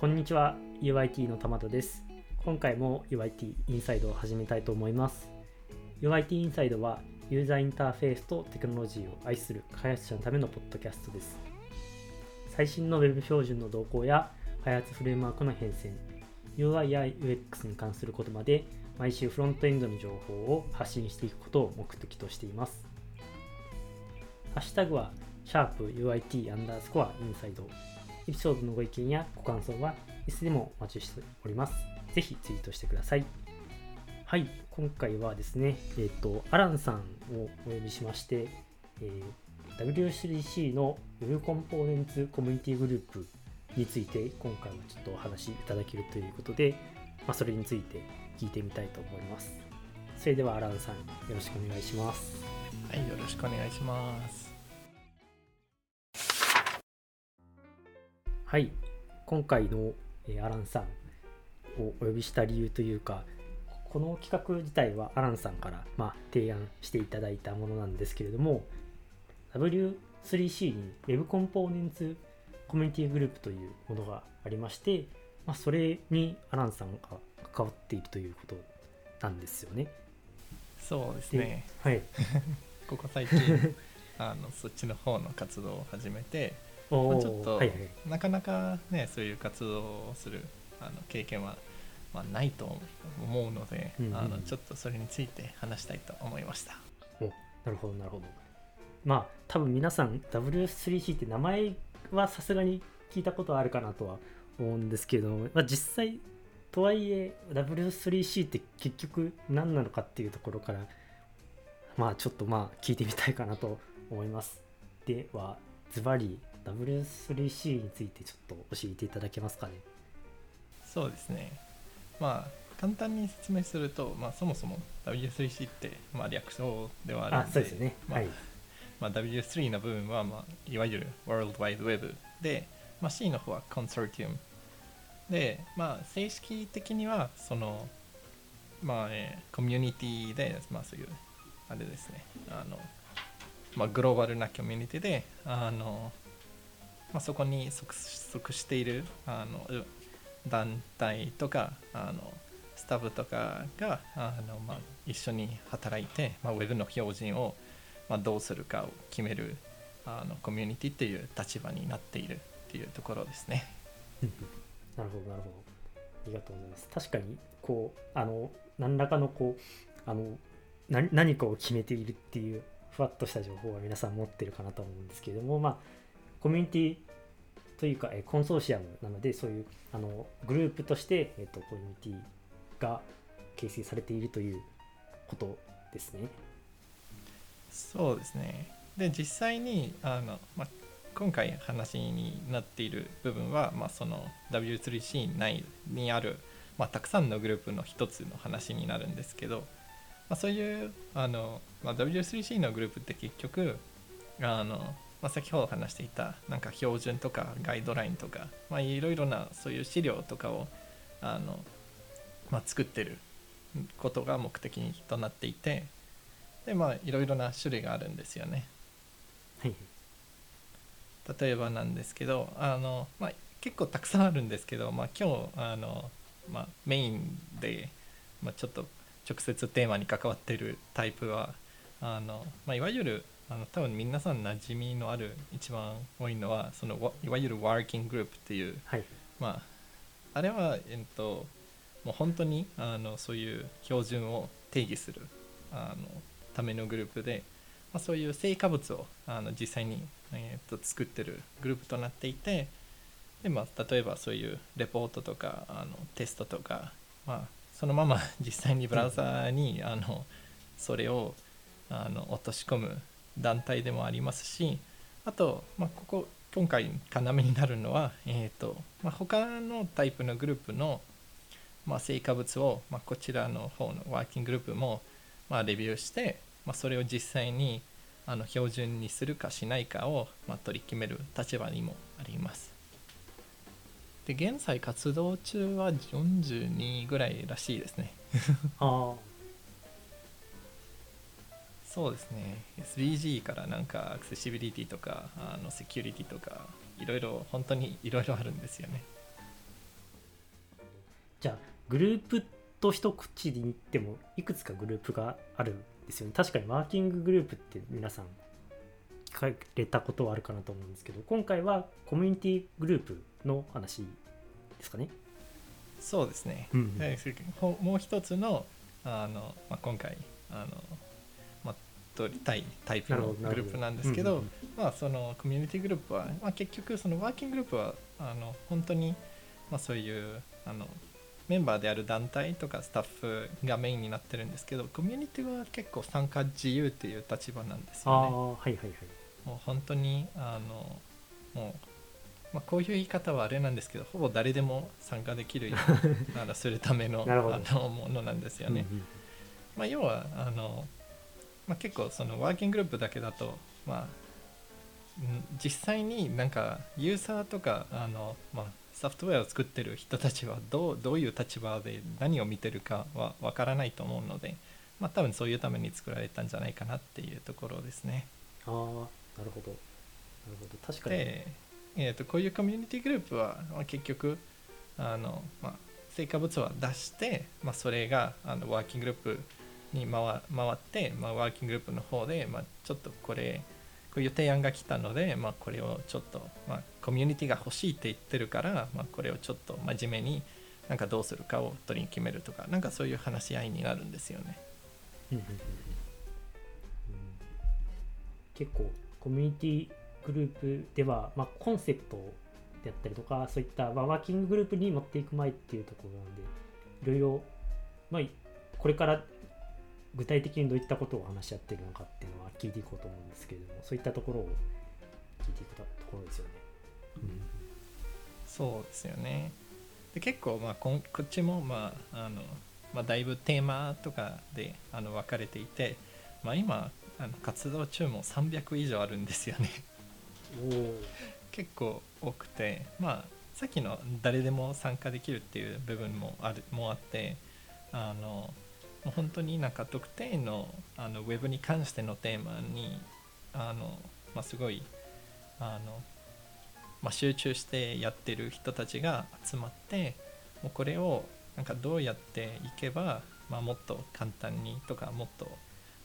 こんにちは UIT の玉田です。今回も UIT インサイドを始めたいと思います。UIT インサイドはユーザーインターフェースとテクノロジーを愛する開発者のためのポッドキャストです。最新の Web 標準の動向や開発フレームワークの変遷 UI や UX に関することまで毎週フロントエンドの情報を発信していくことを目的としています。ハッシュタグはシャープ u i t アンダースコアインサイド。ピソードのご意見やご感想はいつでもお待ちしております。ぜひツイートしてください。はい、今回はですね、えっ、ー、と、アランさんをお呼びしまして、えー、W3C の Web コンポーネンツコミュニティグループについて今回もちょっとお話しいただけるということで、まあ、それについて聞いてみたいと思います。それではアランさんよろしくお願いします。はい、よろしくお願いします。はい、今回の、えアランさんをお呼びした理由というか、この企画自体はアランさんから、まあ、提案していただいたものなんですけれども、W3C に Web コンポーネンツコミュニティグループというものがありまして、まあ、それにアランさんが関わっているということなんですよね。そうですね。はい。ここ最近あのそっちの方の活動を始めて、まあ、ちょっと、はいはい、なかなかねそういう活動をするあの経験は、まあ、ないと思うので、うんうん、あのちょっとそれについて話したいと思いました。おなるほどなるほど。まあ多分皆さん W3C って名前はさすがに聞いたことあるかなとは思うんですけれども、まあ、実際とはいえ W3C って結局何なのかっていうところからまあちょっとまあ聞いてみたいかなと思います。ではズバリ W3C についてちょっと教えていただけますかね？そうですね。まあ簡単に説明すると、まあ、そもそも W3C って、まあ、略称ではあるのでそうですね、まあ、はい。まあ、W3 の部分は、まあ、いわゆる World Wide Web で、まあ、C の方は Consortium で、まあ、正式的にはその、まあえー、コミュニティで、まあ、そういうあれですね。あの、まあ、グローバルなコミュニティであのまあ、そこに属しているあの団体とかあのスタッフとかがあの、まあ、一緒に働いて、まあ、ウェブの標準を、まあ、どうするかを決めるあのコミュニティっていう立場になっているっていうところですね。なるほどなるほど。ありがとうございます。確かにこうあの何らかのこうあの何何かを決めているっていうふわっとした情報は皆さん持ってるかなと思うんですけれども、まあ、コミュニティというか、えコンソーシアムなのでそういうあのグループとして、えーと、コミュニティが形成されているということですね。そうですね。で実際にあの、まあ、今回話になっている部分は、まあ、その W3C 内にある、まあ、たくさんのグループの一つの話になるんですけど、まあ、そういうあの、まあ、W3C のグループって結局あのまあ、先ほど話していたなんか標準とかガイドラインとか、まあ、いろいろなそういう資料とかをあの、まあ、作ってることが目的となっていてでまあいろいろな種類があるんですよね。はい、例えばなんですけどあの、まあ、結構たくさんあるんですけど、まあ、今日あの、まあ、メインで、まあ、ちょっと直接テーマに関わっているタイプはあの、まあ、いわゆるあの多分皆さん馴染みのある一番多いのはそのいわゆるワーキンググループっていう、はい、まああれは、えっと、もう本当にあのそういう標準を定義するあのためのグループで、まあ、そういう成果物をあの実際に、えっと、作ってるグループとなっていてで、まあ、例えばそういうレポートとかあのテストとか、まあ、そのまま 実際にブラウザーに、あのそれをあの落とし込む団体でもありますしあと、まあ、ここ今回要になるのは、えーとまあ、他のタイプのグループの、まあ、成果物を、まあ、こちらの方のワーキンググループも、まあ、レビューして、まあ、それを実際にあの標準にするかしないかを、まあ、取り決める立場にもあります。で現在活動中は42ぐらいらしいですね。あそうですね。SDG からなんかアクセシビリティとかあのセキュリティとかいろいろ本当にいろいろあるんですよね。じゃあグループと一口で言ってもいくつかグループがあるんですよね。確かにワーキンググループって皆さん聞かれたことはあるかなと思うんですけど今回はコミュニティグループの話ですかね。そうですね、うんうん。もう一つのあの、まあ、今回あの、まあ、取りたいタイプのグループなんですけどうんうんうんまあそのコミュニティグループは、まあ、結局そのワーキンググループはあの本当に、まあ、そういうあのメンバーである団体とかスタッフがメインになってるんですけどコミュニティは結構参加自由っていう立場なんですよね。はいはいはい。もう本当にあのもう、まあ、こういう言い方はあれなんですけどほぼ誰でも参加できるように あのするためのあのものなんですよね。うんうんまあ、要はあの、まあ、結構そのワーキンググループだけだと、まあ、ん実際になんかユーザーとかあの、まあ、ソフトウェアを作ってる人たちはどうどういう立場で何を見てるかはわからないと思うので、まあ、多分そういうために作られたんじゃないかなっていうところですね。ああなるほど。なるほど確かに。で、えー、とこういうコミュニティグループは、まあ、結局あの、まあ、成果物は出して、まあ、それがあのワーキンググループに回回って、まあ、ワーキンググループの方で、まあ、ちょっとこれこういう提案が来たので、まあ、これをちょっと、まあ、コミュニティが欲しいって言ってるから、まあ、これをちょっと真面目になんかどうするかを取り決めるとかなんかそういう話し合いになるんですよね。うんうんうん結構コミュニティグループでは、まあ、コンセプトであったりとかそういった、まあ、ワーキンググループに持っていく前っていうところなんでいろいろ、まあ、これから具体的にどういったことを話し合ってるのかっていうのは聞いていこうと思うんですけれどもそういったところを聞いていくところですよね。そうですよね。で結構まあこんこっちもまああの、まあ、だいぶテーマとかであの分かれていて、まあ、今あの活動中も300以上あるんですよね。結構多くてまあさっきの誰でも参加できるっていう部分もあるもあってあのもう本当になんか特定のあのウェブに関してのテーマにあの、まあ、すごいあの、まあ、集中してやってる人たちが集まってもうこれをなんかどうやっていけば、まあ、もっと簡単にとかもっと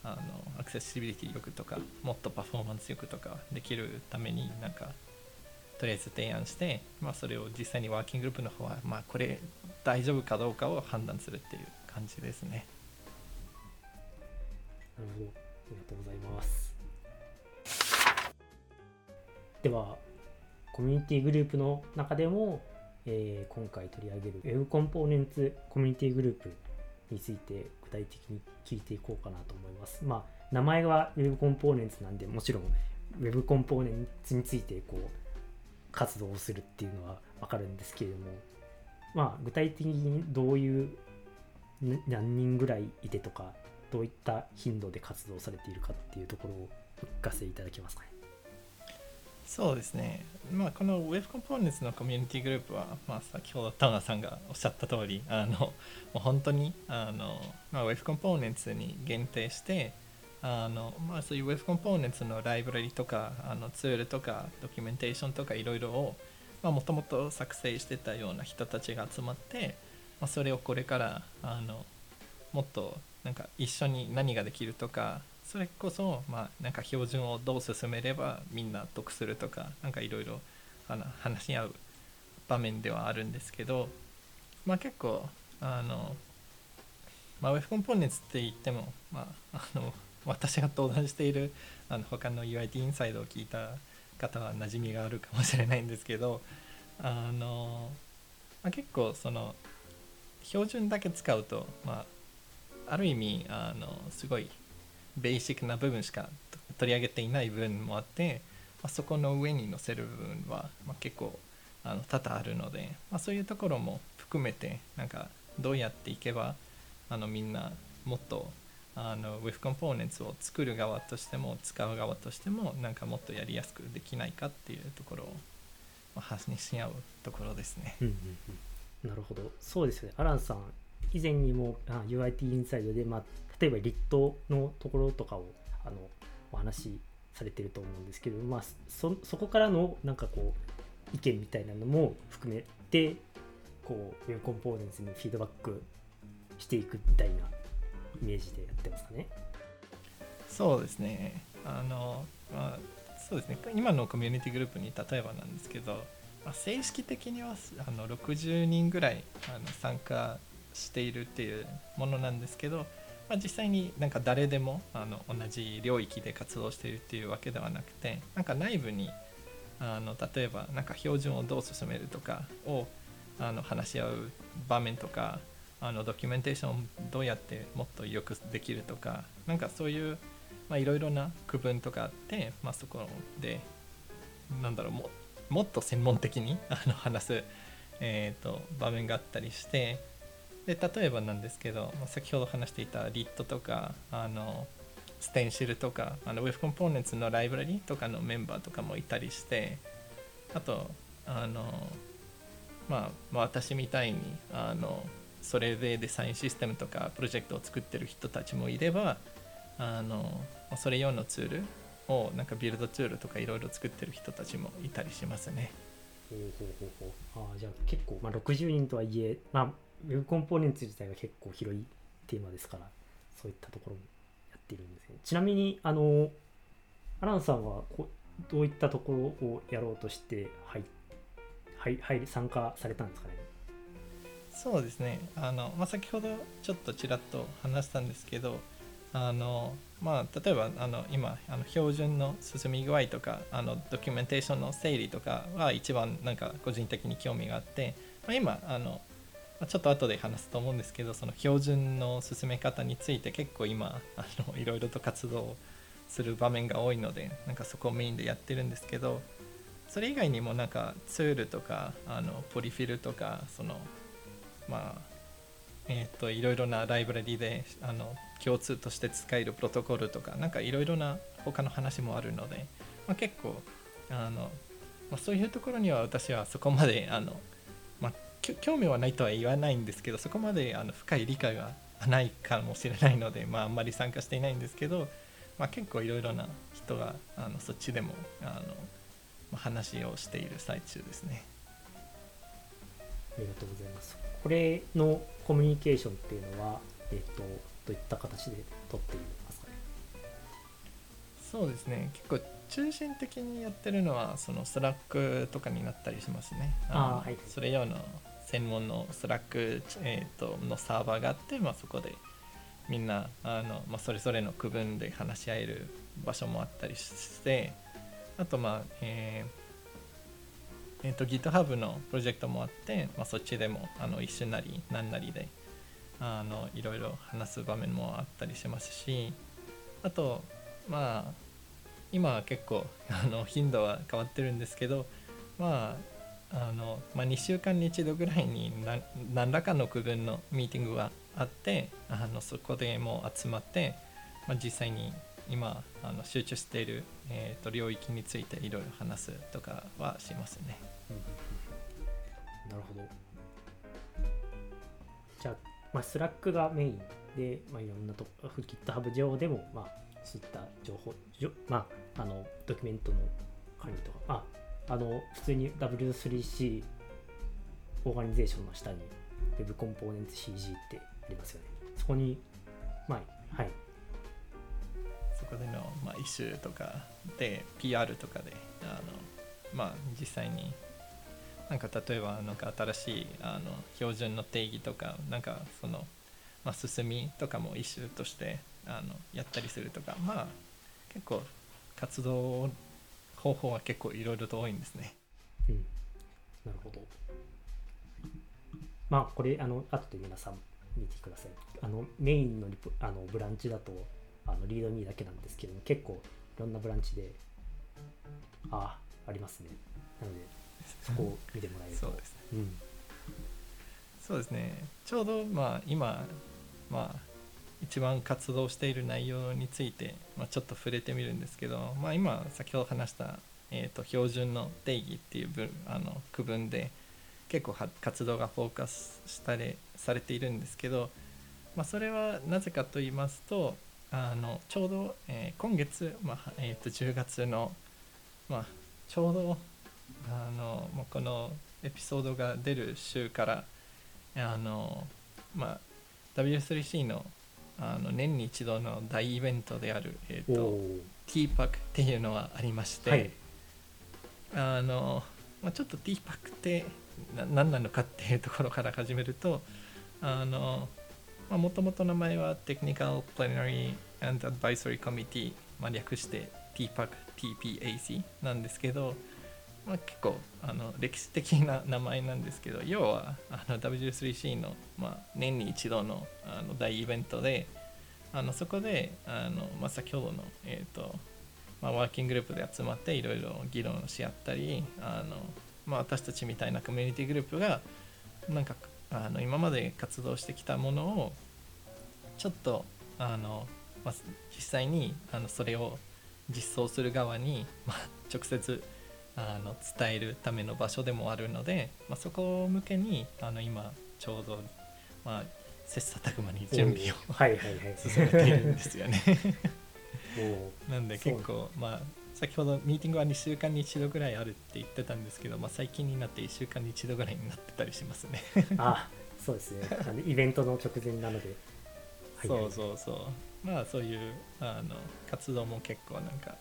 あのアクセシビリティよくとかもっとパフォーマンスよくとかできるためになんかとりあえず提案して、まあ、それを実際にワーキンググループの方は、まあ、これ大丈夫かどうかを判断するっていう感じですね。なるほど。ありがとうございます。では、コミュニティグループの中でも、えー今回取り上げる Web コンポーネンツコミュニティグループについて具体的に聞いていこうかなと思います。まあ、名前は Web コンポーネンツなんで、もちろん Web コンポーネンツについてこう活動をするっていうのはわかるんですけれども、まあ、具体的にどういう何人ぐらいいてとかどういった頻度で活動されているかっていうところをお聞かせいただけますかね？そうですね、まあ、この Web コンポーネンツのコミュニティグループは、まあ、先ほど田村さんがおっしゃった通りあのもう本当にあの、まあ、Web コンポーネンツに限定してあの、まあ、そういう Web コンポーネンツのライブラリとかあのツールとかドキュメンテーションとかいろいろをもともと作成してたような人たちが集まって、まあ、それをこれからあのもっとなんか一緒に何ができるとかそれこそ、まあ、なんか標準をどう進めればみんな得するとかなんかいろいろ話し合う場面ではあるんですけど、まあ、結構あの、まあ、Web コンポーネンツって言っても、まあ、あの私が登壇しているあの他の UIT インサイドを聞いた方は馴染みがあるかもしれないんですけどあの、まあ、結構その標準だけ使うと、まあ、ある意味あのすごいベーシックな部分しか取り上げていない部分もあって、まあ、そこの上に載せる部分は、まあ、結構あの多々あるので、まあ、そういうところも含めてなんかどうやっていけばあのみんなもっとあの With Components を作る側としても使う側としてもなんかもっとやりやすくできないかっていうところを、まあ、発信し合うところですね。なるほど。そうですね。アランさん以前にもあ UIT インサイドで、まあ、例えばリットのところとかをあのお話しされてると思うんですけど、まあ、そそこからのなんかこう意見みたいなのも含めてこう Web コンポーネンツにフィードバックしていくみたいなイメージでやってますかね。そうですねあの、まあ、そうですね今のコミュニティグループに例えばなんですけど、まあ、正式的にはあの60人ぐらいあの参加しているっていうものなんですけど、まあ、実際になんか誰でもあの同じ領域で活動しているっていうわけではなくてなんか内部にあの例えばなんか標準をどう進めるとかをあの話し合う場面とかあのドキュメンテーションをどうやってもっとよくできるとかなんかそういういろいろな区分とかあって、まあ、そこでなんだろうももっと専門的にあの話す、えーと、場面があったりしてで例えばなんですけどまあ先ほど話していた RIT とかあのステンシルとかあの Web Components のライブラリとかのメンバーとかもいたりしてあとあの、まあ、私みたいにあのそれでデザインシステムとかプロジェクトを作ってる人たちもいればあのそれ用のツールをなんかビルドツールとかいろいろ作ってる人たちもいたりしますね。ほうほうほうほうあじゃあ結構、まあ、60人とはいえ、まあ、Web コンポーネンツ自体が結構広いテーマですからそういったところもやっているんですね。ちなみにあのアランさんはこどういったところをやろうとして入入入参加されたんですかね？そうですねあの、まあ、先ほどちょっとちらっと話したんですけどあのまあ、例えばあの今あの標準の進み具合とかあのドキュメンテーションの整理とかは一番なんか個人的に興味があって、まあ、今あのちょっと後で話すと思うんですけどその標準の進め方について結構今あのいろいろと活動する場面が多いのでなんかそこをメインでやってるんですけどそれ以外にもなんかツールとかあのポリフィルとかそのまあえーと、いろいろなライブラリであの共通として使えるプロトコルとかなんかいろいろな他の話もあるので、まあ、結構あの、まあ、そういうところには私はそこまであの、興味はないとは言わないんですけどそこまであの深い理解がないかもしれないので、まあ、あんまり参加していないんですけど、まあ、結構いろいろな人があのそっちでもあの、まあ、話をしている最中ですね。ありがとうございます。これのコミュニケーションっていうのは、えっ、と、どういった形で取っていますかね？そうですね結構中心的にやってるのはその Slack とかになったりしますねあはい、それ用の専門の Slack、えーと、のサーバーがあって、まあ、そこでみんなあの、まあ、それぞれの区分で話し合える場所もあったりしてあとまあ、えーえーと、GitHub のプロジェクトもあって、まあ、そっちでもあの一緒なり何なりであのいろいろ話す場面もあったりしますしあとまあ今は結構あの頻度は変わってるんですけどまああの、まあ、2週間に1度ぐらいに何らかの区分のミーティングはあってあのそこでも集まって、まあ、実際に今あの集中している、えーと、領域についていろいろ話すとかはしますね。なるほど。じゃあ、まあ、 Slack がメインで、まあ、いろんなと GitHub 上でも、まあ、そういった情報、まあ、あのドキュメントの管理とか、ああの普通に W3C Organization の下に Web Components CG ってありますよね。そこに、まあ、はい、そこでの、まあ、イシューとかで PR とかであの、まあ、実際になんか例えばなんか新しいあの標準の定義とかなんかその、まあ、進みとかもイシューとしてあのやったりするとかまあ結構活動方法は結構いろいろと多いんですね。うん、なるほど。まあこれあの後で皆さん見てください。あのメインのリあのブランチだとあのリードミーだけなんですけど結構いろんなブランチであありますねなのでそこを見てもらえると そうですね、うん、そうですねちょうどまあ今まあ一番活動している内容について、まあ、ちょっと触れてみるんですけど、まあ、今先ほど話した、えーと、標準の定義っていう分あの区分で結構活動がフォーカスしたれされているんですけど、まあ、それはなぜかと言いますとあのちょうど、えー、今月、まあえー、と10月の、まあ、ちょうどあの、まあ、このエピソードが出る週からあのまあ W3C のあの年に一度の大イベントである、えーと、お TPAC っていうのはありまして、はい。あのまあ、ちょっと TPAC ってな何なのかっていうところから始めるとあのもともと名前は Technical Plenary and Advisory Committee、まあ、略して TPAC TPAC なんですけど、まあ、結構あの歴史的な名前なんですけど要はあの W3C の、まあ、年に一度のあの大イベントであのそこであの、まあ、先ほどの、えーとまあ、ワーキンググループで集まっていろいろ議論し合ったりあの、まあ、私たちみたいなコミュニティグループがなんかあの今まで活動してきたものをちょっとあの、まあ、実際にあのそれを実装する側に、まあ、直接あの伝えるための場所でもあるので、まあ、そこ向けにあの今ちょうど、まあ、切磋琢磨に準備をはいはいはい。進めているんですよね。なんで結構まあ先ほどミーティングは2週間に1度ぐらいあるって言ってたんですけど、まあ、最近になって1週間に1度ぐらいになってたりしますね。あそうですね。あのイベントの直前なので、はいはい。そうそうそう。まあそういうあの活動も結構なんか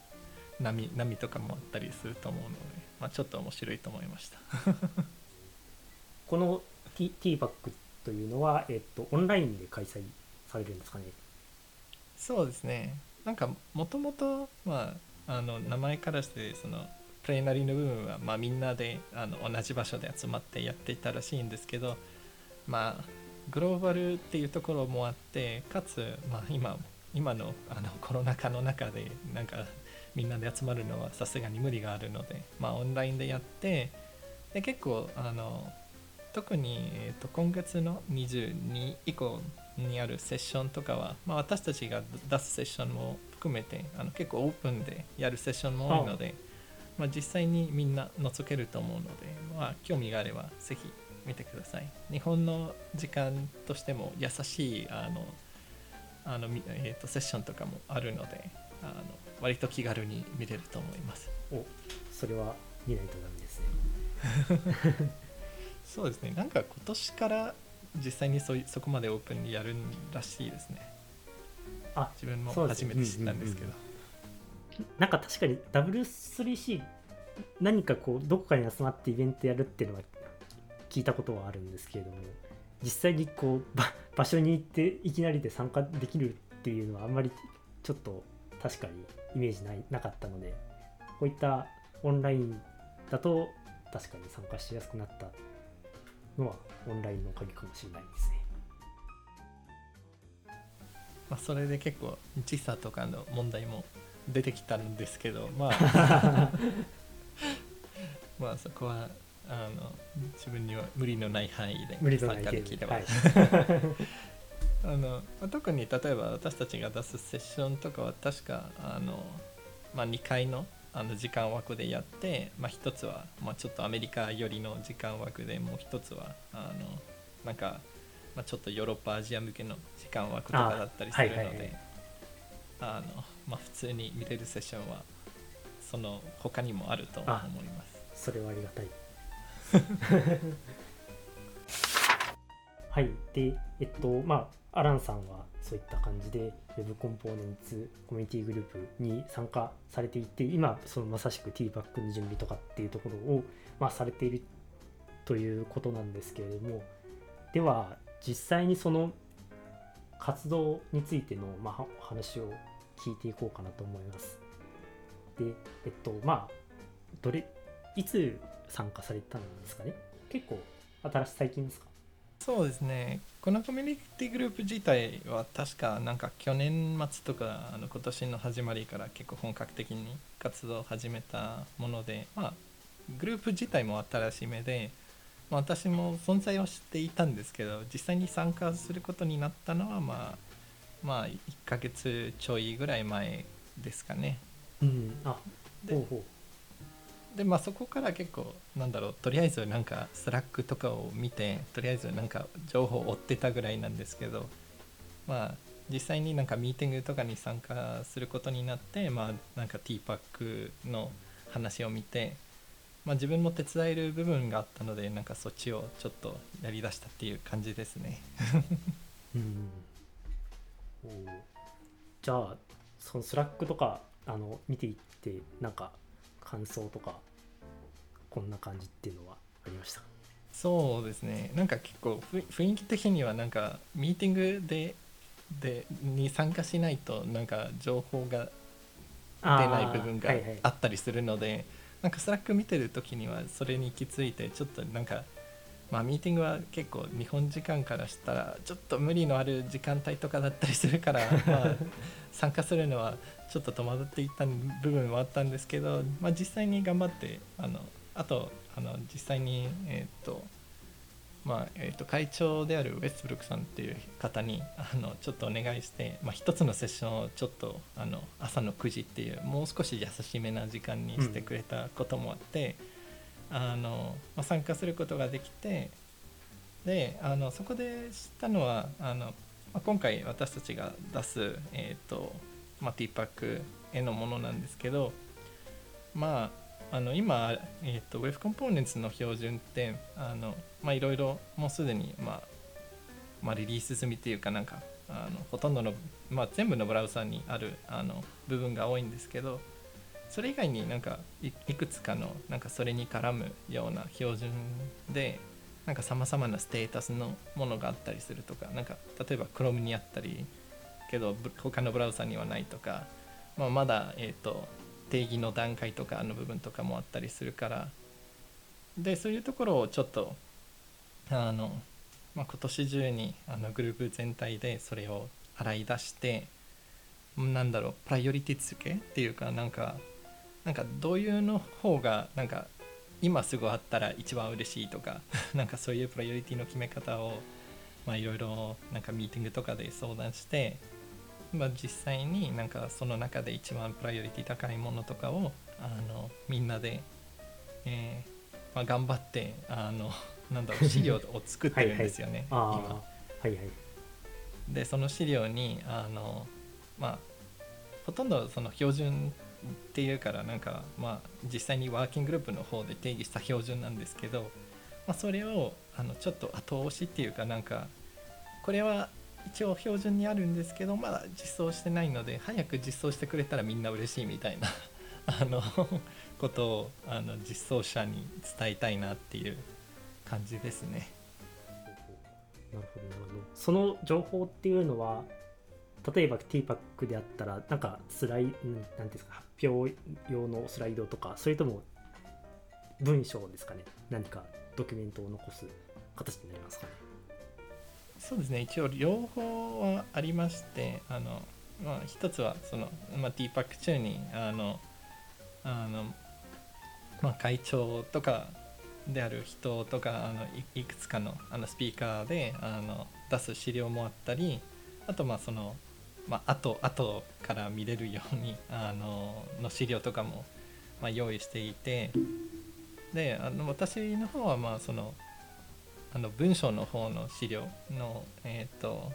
波波とかもあったりすると思うので、まあ、ちょっと面白いと思いました。この T- TPAC というのは、えっと、オンラインで開催されるんですかね？そうですねなんかもともとまああの名前からしてそのプレーナリーの部分は、まあ、みんなであの同じ場所で集まってやっていたらしいんですけどまあグローバルっていうところもあってかつ、まあ、今今のあのコロナ禍の中でなんかみんなで集まるのはさすがに無理があるので、まあ、オンラインでやってで結構あの特に、えー、と今月の22以降にあるセッションとかは、まあ、私たちが出すセッションも含めてあの結構オープンでやるセッションも多いので、まあ、実際にみんな覗けると思うので、まあ、興味があればぜひ見てください。日本の時間としても優しいあのあの、みえー、とセッションとかもあるのであの割と気軽に見れると思います。おそれは見ないとダメですね。そうですね。なんか今年から実際にそそこまでオープンにやるらしいですね。あ自分も初めて知ったんですけど、なんか確かに W3C 何かこうどこかに集まってイベントやるっていうのは聞いたことはあるんですけれども実際にこうば場所に行っていきなりで参加できるっていうのはあんまりちょっと確かにイメージないなかったのでこういったオンラインだと確かに参加しやすくなったのはオンラインの鍵かもしれないですね。まあ、それで結構時差とかの問題も出てきたんですけどまあ まあそこはあの自分には無理のない範囲で無理のない参加ではい あのまあ特に例えば私たちが出すセッションとかは確かあの、まあ、2回のあの時間枠でやって、まあ、1つは、まあ、ちょっとアメリカ寄りの時間枠でもう1つはあのなんか、まあ、ちょっとヨーロッパアジア向けの時間枠とかだったりするので普通に見れるセッションはその他にもあると思います。それはありがたい。はい。で、えっと、まあ、アランさんはそういった感じで Web コンポーネンツコミュニティグループに参加されていて、今、そのまさしく TPAC の準備とかっていうところを、まあ、されているということなんですけれども、では、実際にその活動についての、まあ、お話を聞いていこうかなと思います。で、えっと、まあ、どれいつ参加されたんですかね？結構新しい最近ですか？そうですね。このコミュニティグループ自体は確かなんか去年末とかあの今年の始まりから結構本格的に活動を始めたもので、まあ、グループ自体も新しめで、まあ、私も存在は知っていたんですけど実際に参加することになったのはまあまあ1ヶ月ちょいぐらい前ですかね。うん。あでほうほでまあそこから結構なんだろうとりあえずなんか Slack とかを見てとりあえずなんか情報を追ってたぐらいなんですけどまあ実際になんかミーティングとかに参加することになってまあなんか TPAC の話を見てまあ、自分も手伝える部分があったのでなんかそっちをちょっとやりだしたっていう感じですね。うんじゃあその Slack とかあの見ていってなんか感想とかこんな感じっていうのはありましたそうですね。なんか結構ふ雰囲気的にはなんかミーティングででに参加しないとなんか情報が出ない部分がはいはい。あったりするので、なんか Slack 見てる時にはそれに気づいてちょっとなんかまあミーティングは結構日本時間からしたらちょっと無理のある時間帯とかだったりするから まあ参加するのはちょっと戸惑っていた部分はあったんですけど、まあ、実際に頑張ってあのあとあの実際にえっ、とまあえー、と会長であるウェストブルックさんっていう方にあのちょっとお願いして、まあ、一つのセッションをちょっとあの朝の9時っていうもう少し優しめな時間にしてくれたこともあって、あのまあ、参加することができてであのそこで知ったのはあの、まあ、今回私たちが出す、えーとまあ、ティーパックへのものなんですけどまああの今、えー、と Web コンポーネンツの標準ってあの、まあ、いろいろもうすでに、まあまあ、リリース済みっていうかなんかあのほとんどの、まあ、全部のブラウザにあるあの部分が多いんですけどそれ以外になんかいくつかのなんかそれに絡むような標準でなんかさまざまなステータスのものがあったりするとかなんか例えば Chrome にあったりけど他のブラウザにはないとか、まあ、まだ、えー、と定義の段階とかの部分とかもあったりするからでそういうところをちょっとあの、まあ、今年中にあのグループ全体でそれを洗い出してなんだろうプライオリティ付けっていうかなんかなんかどういうの方がなんか今すぐあったら一番嬉しいとか なんかそういうプライオリティの決め方をまあいろいろなんかミーティングとかで相談してまあ、実際になんかその中で一番プライオリティ高いものとかをあのみんなで、えーまあ、頑張ってあの なんだろう資料を作ってるんですよね ああ今はいはい。でその資料にあのまあほとんどその標準っていうからなんかまあ実際にワーキンググループの方で定義した標準なんですけど、まあ、それをあのちょっと後押しっていうかなんかこれは一応標準にあるんですけどまだ実装してないので早く実装してくれたらみんな嬉しいみたいな あのことをあの実装者に伝えたいなっていう感じですね。なるほどなるほどその情報っていうのは例えば TPAC であったらなんかスライなんていうんですか発表用のスライドとかそれとも文章ですかね。何かドキュメントを残す形になりますかね。そうですね。一応両方はありましてあの、まあ、一つはその、まあ、TPAC 中にあのあの、まあ、会長とかである人とかあのいいくつかのあのスピーカーであの出す資料もあったりあとまあその、まあ後後から見れるようにあのの資料とかも、まあ、用意していてであの私の方はまあそのあの文章の方の資料の、えーと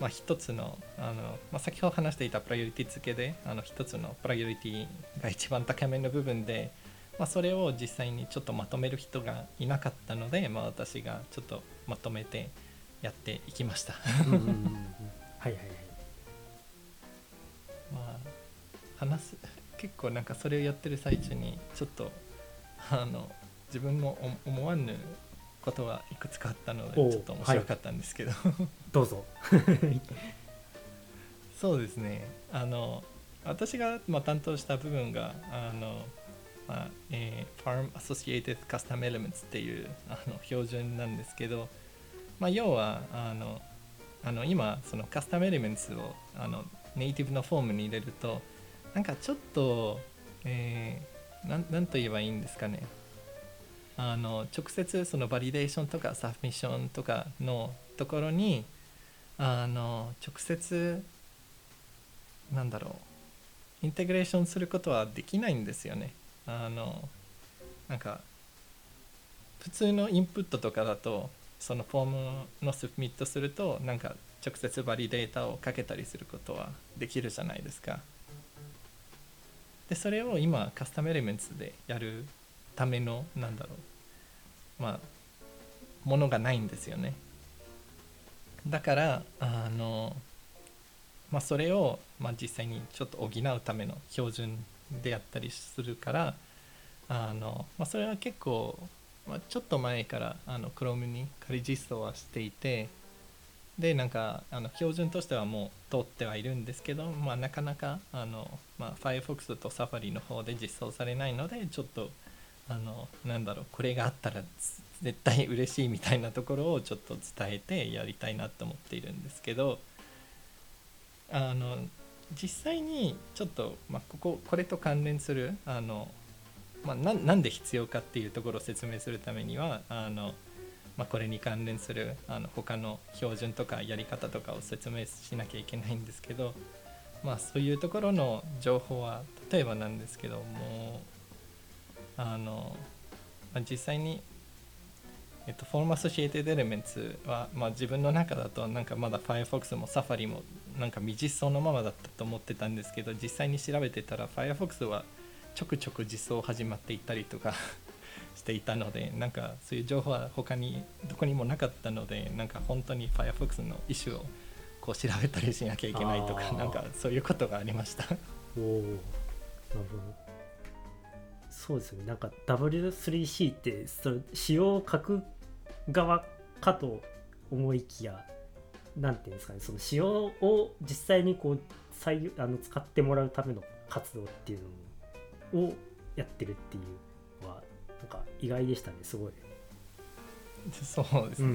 まあ、一つのあの、まあ、先ほど話していたプライオリティ付けであの一つのプライオリティが一番高めの部分で、まあ、それを実際にちょっとまとめる人がいなかったので、まあ、私がちょっとまとめてやっていきました。うんうんうんうんはいはいはい話す。結構なんかそれをやってる最中にちょっとあの自分もお思わぬことがいくつかあったのでちょっと面白かったんですけど、どうぞ。そうですね。あの私が、まあ、担当した部分があの、まあえー Farm Associated Custom Elements っていうあの標準なんですけど、まあ、要はあのあの今その Custom Elements をあのネイティブのフォームに入れるとなんかちょっと、えーななんと言えばいいんですかね。あの直接その validation とか submission とかのところにあの直接なんだろう integration することはできないんですよね。あのなんか普通のインプットとかだとそのフォームのスミットするとなんか直接バリデータをかけたりすることはできるじゃないですか。でそれを今カスタムエレメンツでやるためのなんだろうまあものがないんですよね。だからあのまあそれを、まあ、実際にちょっと補うための標準でやったりするからあの、まあ、それは結構、まあ、ちょっと前からあの Chrome に仮実装はしていてでなんかあの標準としてはもう通ってはいるんですけど、まあ、なかなかあの、まあ、Firefox と Safari の方で実装されないのでちょっとあのなんだろうこれがあったら絶対嬉しいみたいなところをちょっと伝えてやりたいなと思っているんですけどあの実際にちょっと、まあ、こここれと関連するあの、まあ、なんで必要かっていうところを説明するためにはあのまあ、これに関連するあの他の標準とかやり方とかを説明しなきゃいけないんですけど、まあ、そういうところの情報は例えばなんですけどもあの、まあ、実際に、えっと、 Form Associated Elements は、まあ、自分の中だとなんかまだ Firefox も Safari もなんか未実装のままだったと思ってたんですけど実際に調べてたら Firefox はちょくちょく実装始まっていったりとかしていたのでなんかそういう情報は他にどこにもなかったのでなんか本当に Firefox のイシュをこう調べたりしなきゃいけないとかなんかそういうことがありました。おおなるほど。そうですよね。なんか W3C ってその仕様を書く側かと思いきやなんていうんですかね。その仕様を実際にこう採あの使ってもらうための活動っていうのをやってるっていうなんか意外でしたねすごい。そうですね、うん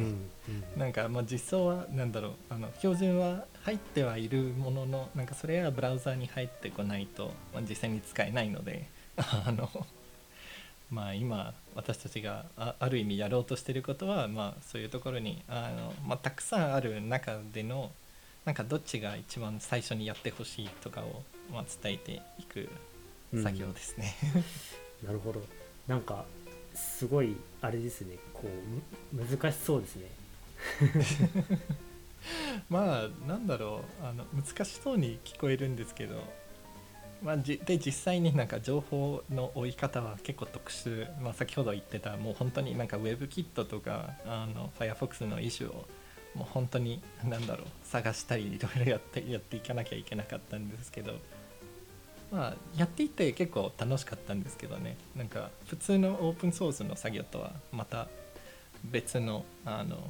うん、なんかまあ実装は何だろうあの標準は入ってはいるもののなんかそれはブラウザに入ってこないと、まあ、実際に使えないので あのまあ今私たちがあある意味やろうとしてることはまあそういうところにあの、まあ、たくさんある中でのなんかどっちが一番最初にやってほしいとかを、まあ、伝えていく作業ですね、うん、なるほどなんかすごいあれですね。こう難しそうですね。まあなんだろうあの難しそうに聞こえるんですけど、まあ、じで実際になんか情報の追い方は結構特殊、まあ、先ほど言ってたもう本当になんか WebKit とかあの Firefox のイシュをもう本当に何だろう探したりいろいろやってやっていかなきゃいけなかったんですけどまあやっていて結構楽しかったんですけどね。なんか普通のオープンソースの作業とはまた別のあの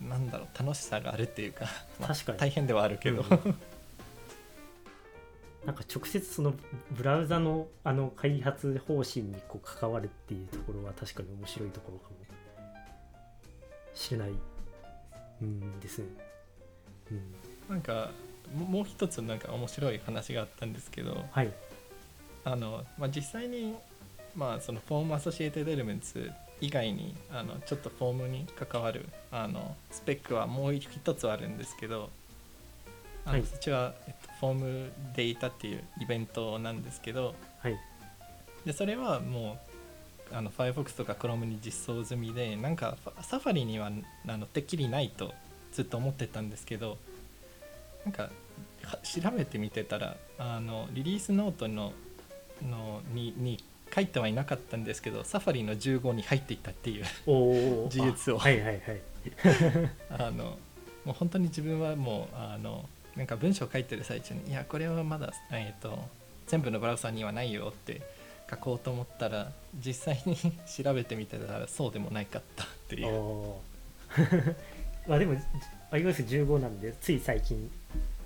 なんだろう楽しさがあるっていうか,、まあ、確かに。大変ではあるけど、うんうん、なんか直接そのブラウザのあの開発方針にこう関わるっていうところは確かに面白いところかも。しれないうんですね。うん、なんかもう一つなんか面白い話があったんですけど、はい、あのまあ、実際に、まあ、その form-associated elements 以外にあのちょっとフォームに関わるあのスペックはもう一つあるんですけどあの、はい、そちら、えっと、フォームデータっていうイベントなんですけど、はい、でそれはもうあの Firefox とか Chrome に実装済みでなんかサファリにはあのてっきりないとずっと思ってたんですけどなんか調べてみてたらあのリリースノートののにに書いてはいなかったんですけどサファリの15に入っていたっていう 事実を。はいはいはい。あのもう本当に自分はもうあのなんか文章を書いてる最中にいやこれはまだ、えーと、全部のブラウザにはないよって書こうと思ったら実際に 調べてみてたらそうでもないかったっていう。まあでも iOS15 なんでつい最近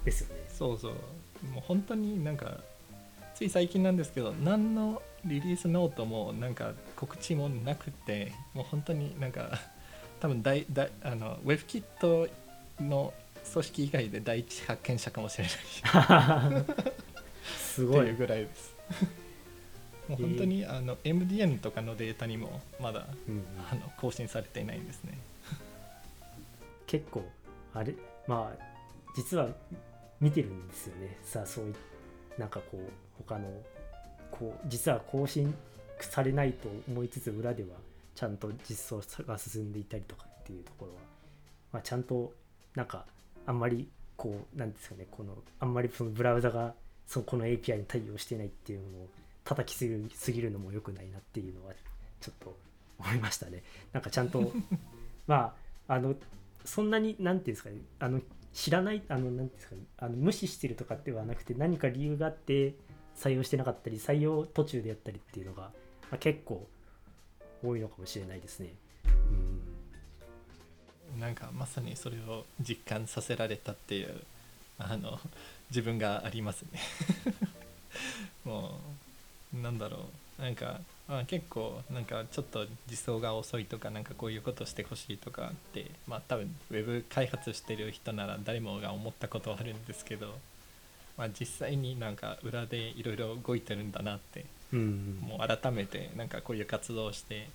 ですよね。そうそう。もう本当になんかつい最近なんですけど何のリリースノートもなんか告知もなくてもう本当になんか多分大大あの WebKit の組織以外で第一発見者かもしれない。すごい。ぐらいです。もう本当に、あの MDN とかのデータにもまだ、うん、あの更新されていないんですね。結構あれまあ実は見てるんですよね。さあそういなんかこう他のこう実は更新されないと思いつつ裏ではちゃんと実装が進んでいたりとかっていうところは、まあ、ちゃんとなんかあんまりこうなんですかねこのあんまりそのブラウザがそこの API に対応してないっていうのを叩きすぎるすぎるのも良くないなっていうのはちょっと思いましたね。なんかちゃんとまああのそんなに何ていうんですかねあの知らないあの何ですかねあの無視してるとかではなくて何か理由があって採用してなかったり採用途中でやったりっていうのが、まあ、結構多いのかもしれないですね。うん、なんかまさにそれを実感させられたっていうあの自分がありますね もうなんだろう。なんかあ結構なんかちょっと実装が遅いとかなんかこういうことしてほしいとかってまあ多分ウェブ開発してる人なら誰もが思ったことはあるんですけど、まあ、実際になんか裏でいろいろ動いてるんだなって、うん、もう改めてなんかこういう活動をして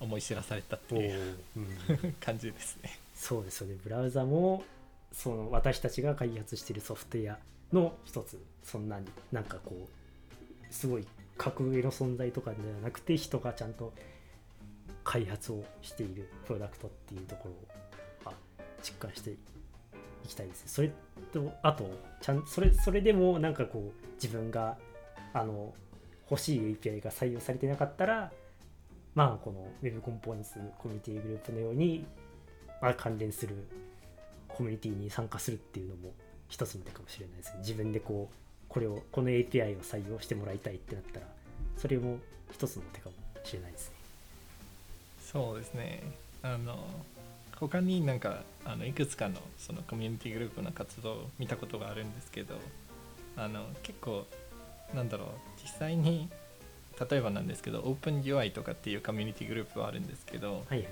思い知らされたっていう、うん、感じですね。そうですよね。ブラウザもその私たちが開発しているソフトウェアの一つ。そんなになんかこうすごい格上の存在とかではなくて人がちゃんと開発をしているプロダクトっていうところを実感していきたいです。それとあとちゃんそれそれでもなんかこう自分があの欲しい API が採用されてなかったらまあこの Web コンポーネンツコミュニティグループのように、まあ、関連するコミュニティに参加するっていうのも一つの手かもしれないですね自分でこうこれをこの API を採用してもらいたいってなったらそれも一つの手かもしれないですね。そうですね。あの他になんかあのいくつかのそのコミュニティグループの活動を見たことがあるんですけどあの結構なんだろう実際に例えばなんですけど OpenUI とかっていうコミュニティグループはあるんですけど、はい、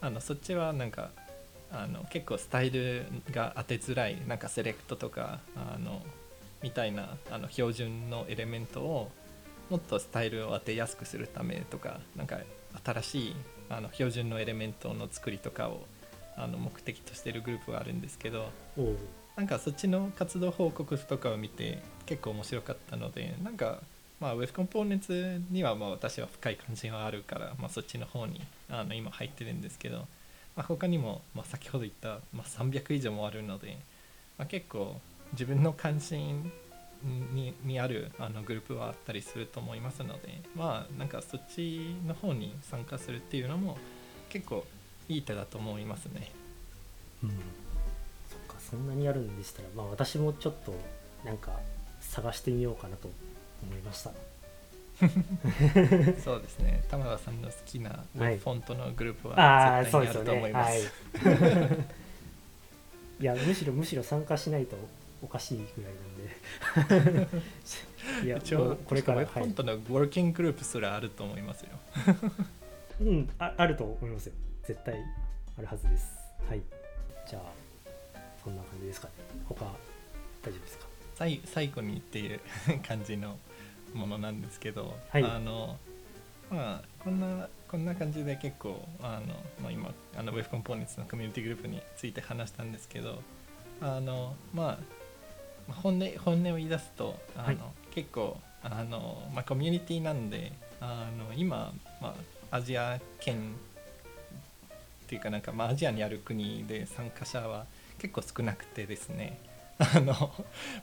あのそっちはなんかあの結構スタイルが当てづらいなんかセレクトとかあのみたいなあの標準のエレメントをもっとスタイルを当てやすくするためとかなんか新しいあの標準のエレメントの作りとかをあの目的としてるグループがあるんですけどなんかそっちの活動報告とかを見て結構面白かったのでなんかまあ Web コンポーネンツにはまあ私は深い関心はあるから、まあ、そっちの方にあの今入ってるんですけど、まあ、他にもまあ先ほど言った、まあ、300以上もあるので、まあ、結構自分の関心ににあるあのグループはあったりすると思いますのでまあなんかそっちの方に参加するっていうのも結構いい手だと思いますね。うん、そっかそんなにやるんでしたらまあ私もちょっとなんか探してみようかなと思いました。そうですね玉田さんの好きなフォントのグループは絶対にあると思います。いやむしろむしろ参加しないとおかしいぐらいなんで。いや一応これからフォントのワーキンググループすらあると思いますよ。うんああると思いますよ。絶対あるはずです。はい。じゃあそんな感じですかね。他大丈夫ですか？最最後にっていう感じのものなんですけど、はい、あのまあこんなこんな感じで結構あの、まあ、今あの Web コンポーネンツのコミュニティグループについて話したんですけどあのまあ本音本音を言い出すとあの、はい、結構あの、まあ、コミュニティなんであの今、まあ、アジア圏っていうかなんか、まあ、アジアにある国で参加者は結構少なくてですね あの、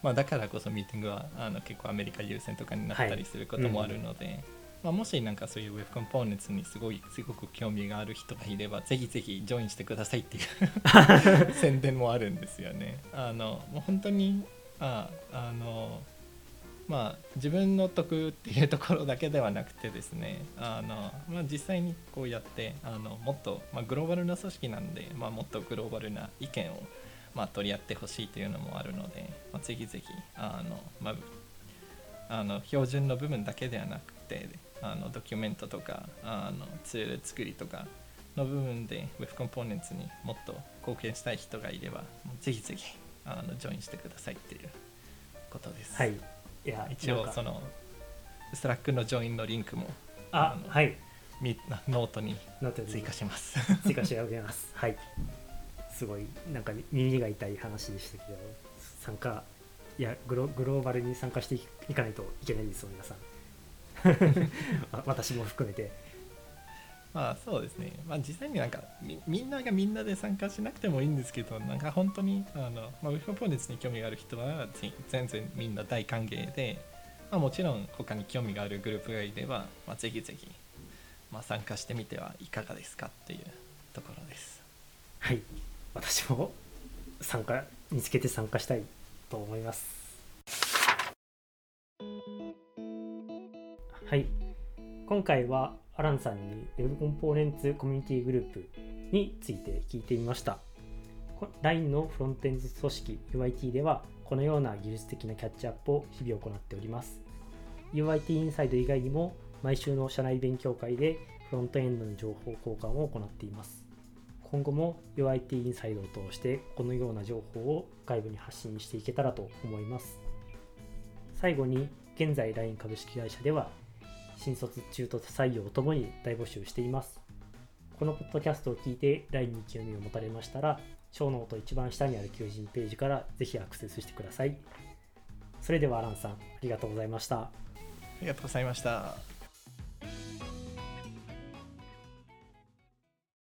まあ、だからこそミーティングはあの結構アメリカ優先とかになったりすることもあるので、はいうん、まあ、もしなんかそういうウェブコンポーネンツにすごいすごく興味がある人がいればぜひぜひジョインしてくださいっていう 宣伝もあるんですよね。あのもう本当にああのまあ自分の得っていうところだけではなくてですねあの、まあ、実際にこうやってあのもっと、まあ、グローバルな組織なんで、まあ、もっとグローバルな意見を、まあ、取り合ってほしいというのもあるので、まあ、ぜひぜひあの、まあ、あの標準の部分だけではなくてあのドキュメントとかあのツール作りとかの部分で Web コンポーネンツにもっと貢献したい人がいればぜひぜひあのジョインしてくださいっていうことです。はい。いや一応その Slack のジョインのリンクもあはいみノートに追加します。追加してあげます。はい。すごいなんか耳が痛い話でしたけど参加いやグログローバルに参加していかないといけないですよ皆さん。私も含めて。まあそうですね、まあ、実際になんかみんながみんなで参加しなくてもいいんですけどなんか本当にあの、まあ、ウェブポーネンツに興味がある人は全然みんな大歓迎で、まあ、もちろん他に興味があるグループがいれば、まあ、ぜひぜひまあ、参加してみてはいかがですかっていうところです。はい。私も参加見つけて参加したいと思います。はい。今回はアランさんに Web コンポーネンツコミュニティグループについて聞いてみました。LINE のフロントエンド組織 UIT ではこのような技術的なキャッチアップを日々行っております。UIT インサイド以外にも毎週の社内勉強会でフロントエンドの情報交換を行っています。今後も UIT インサイドを通してこのような情報を外部に発信していけたらと思います。最後に現在 LINE 株式会社では新卒中途採用ともに大募集しています。このポッドキャストを聞いて LINE に興味を持たれましたら小脳と一番下にある求人ページからぜひアクセスしてください。それではアランさんありがとうございました。ありがとうございました。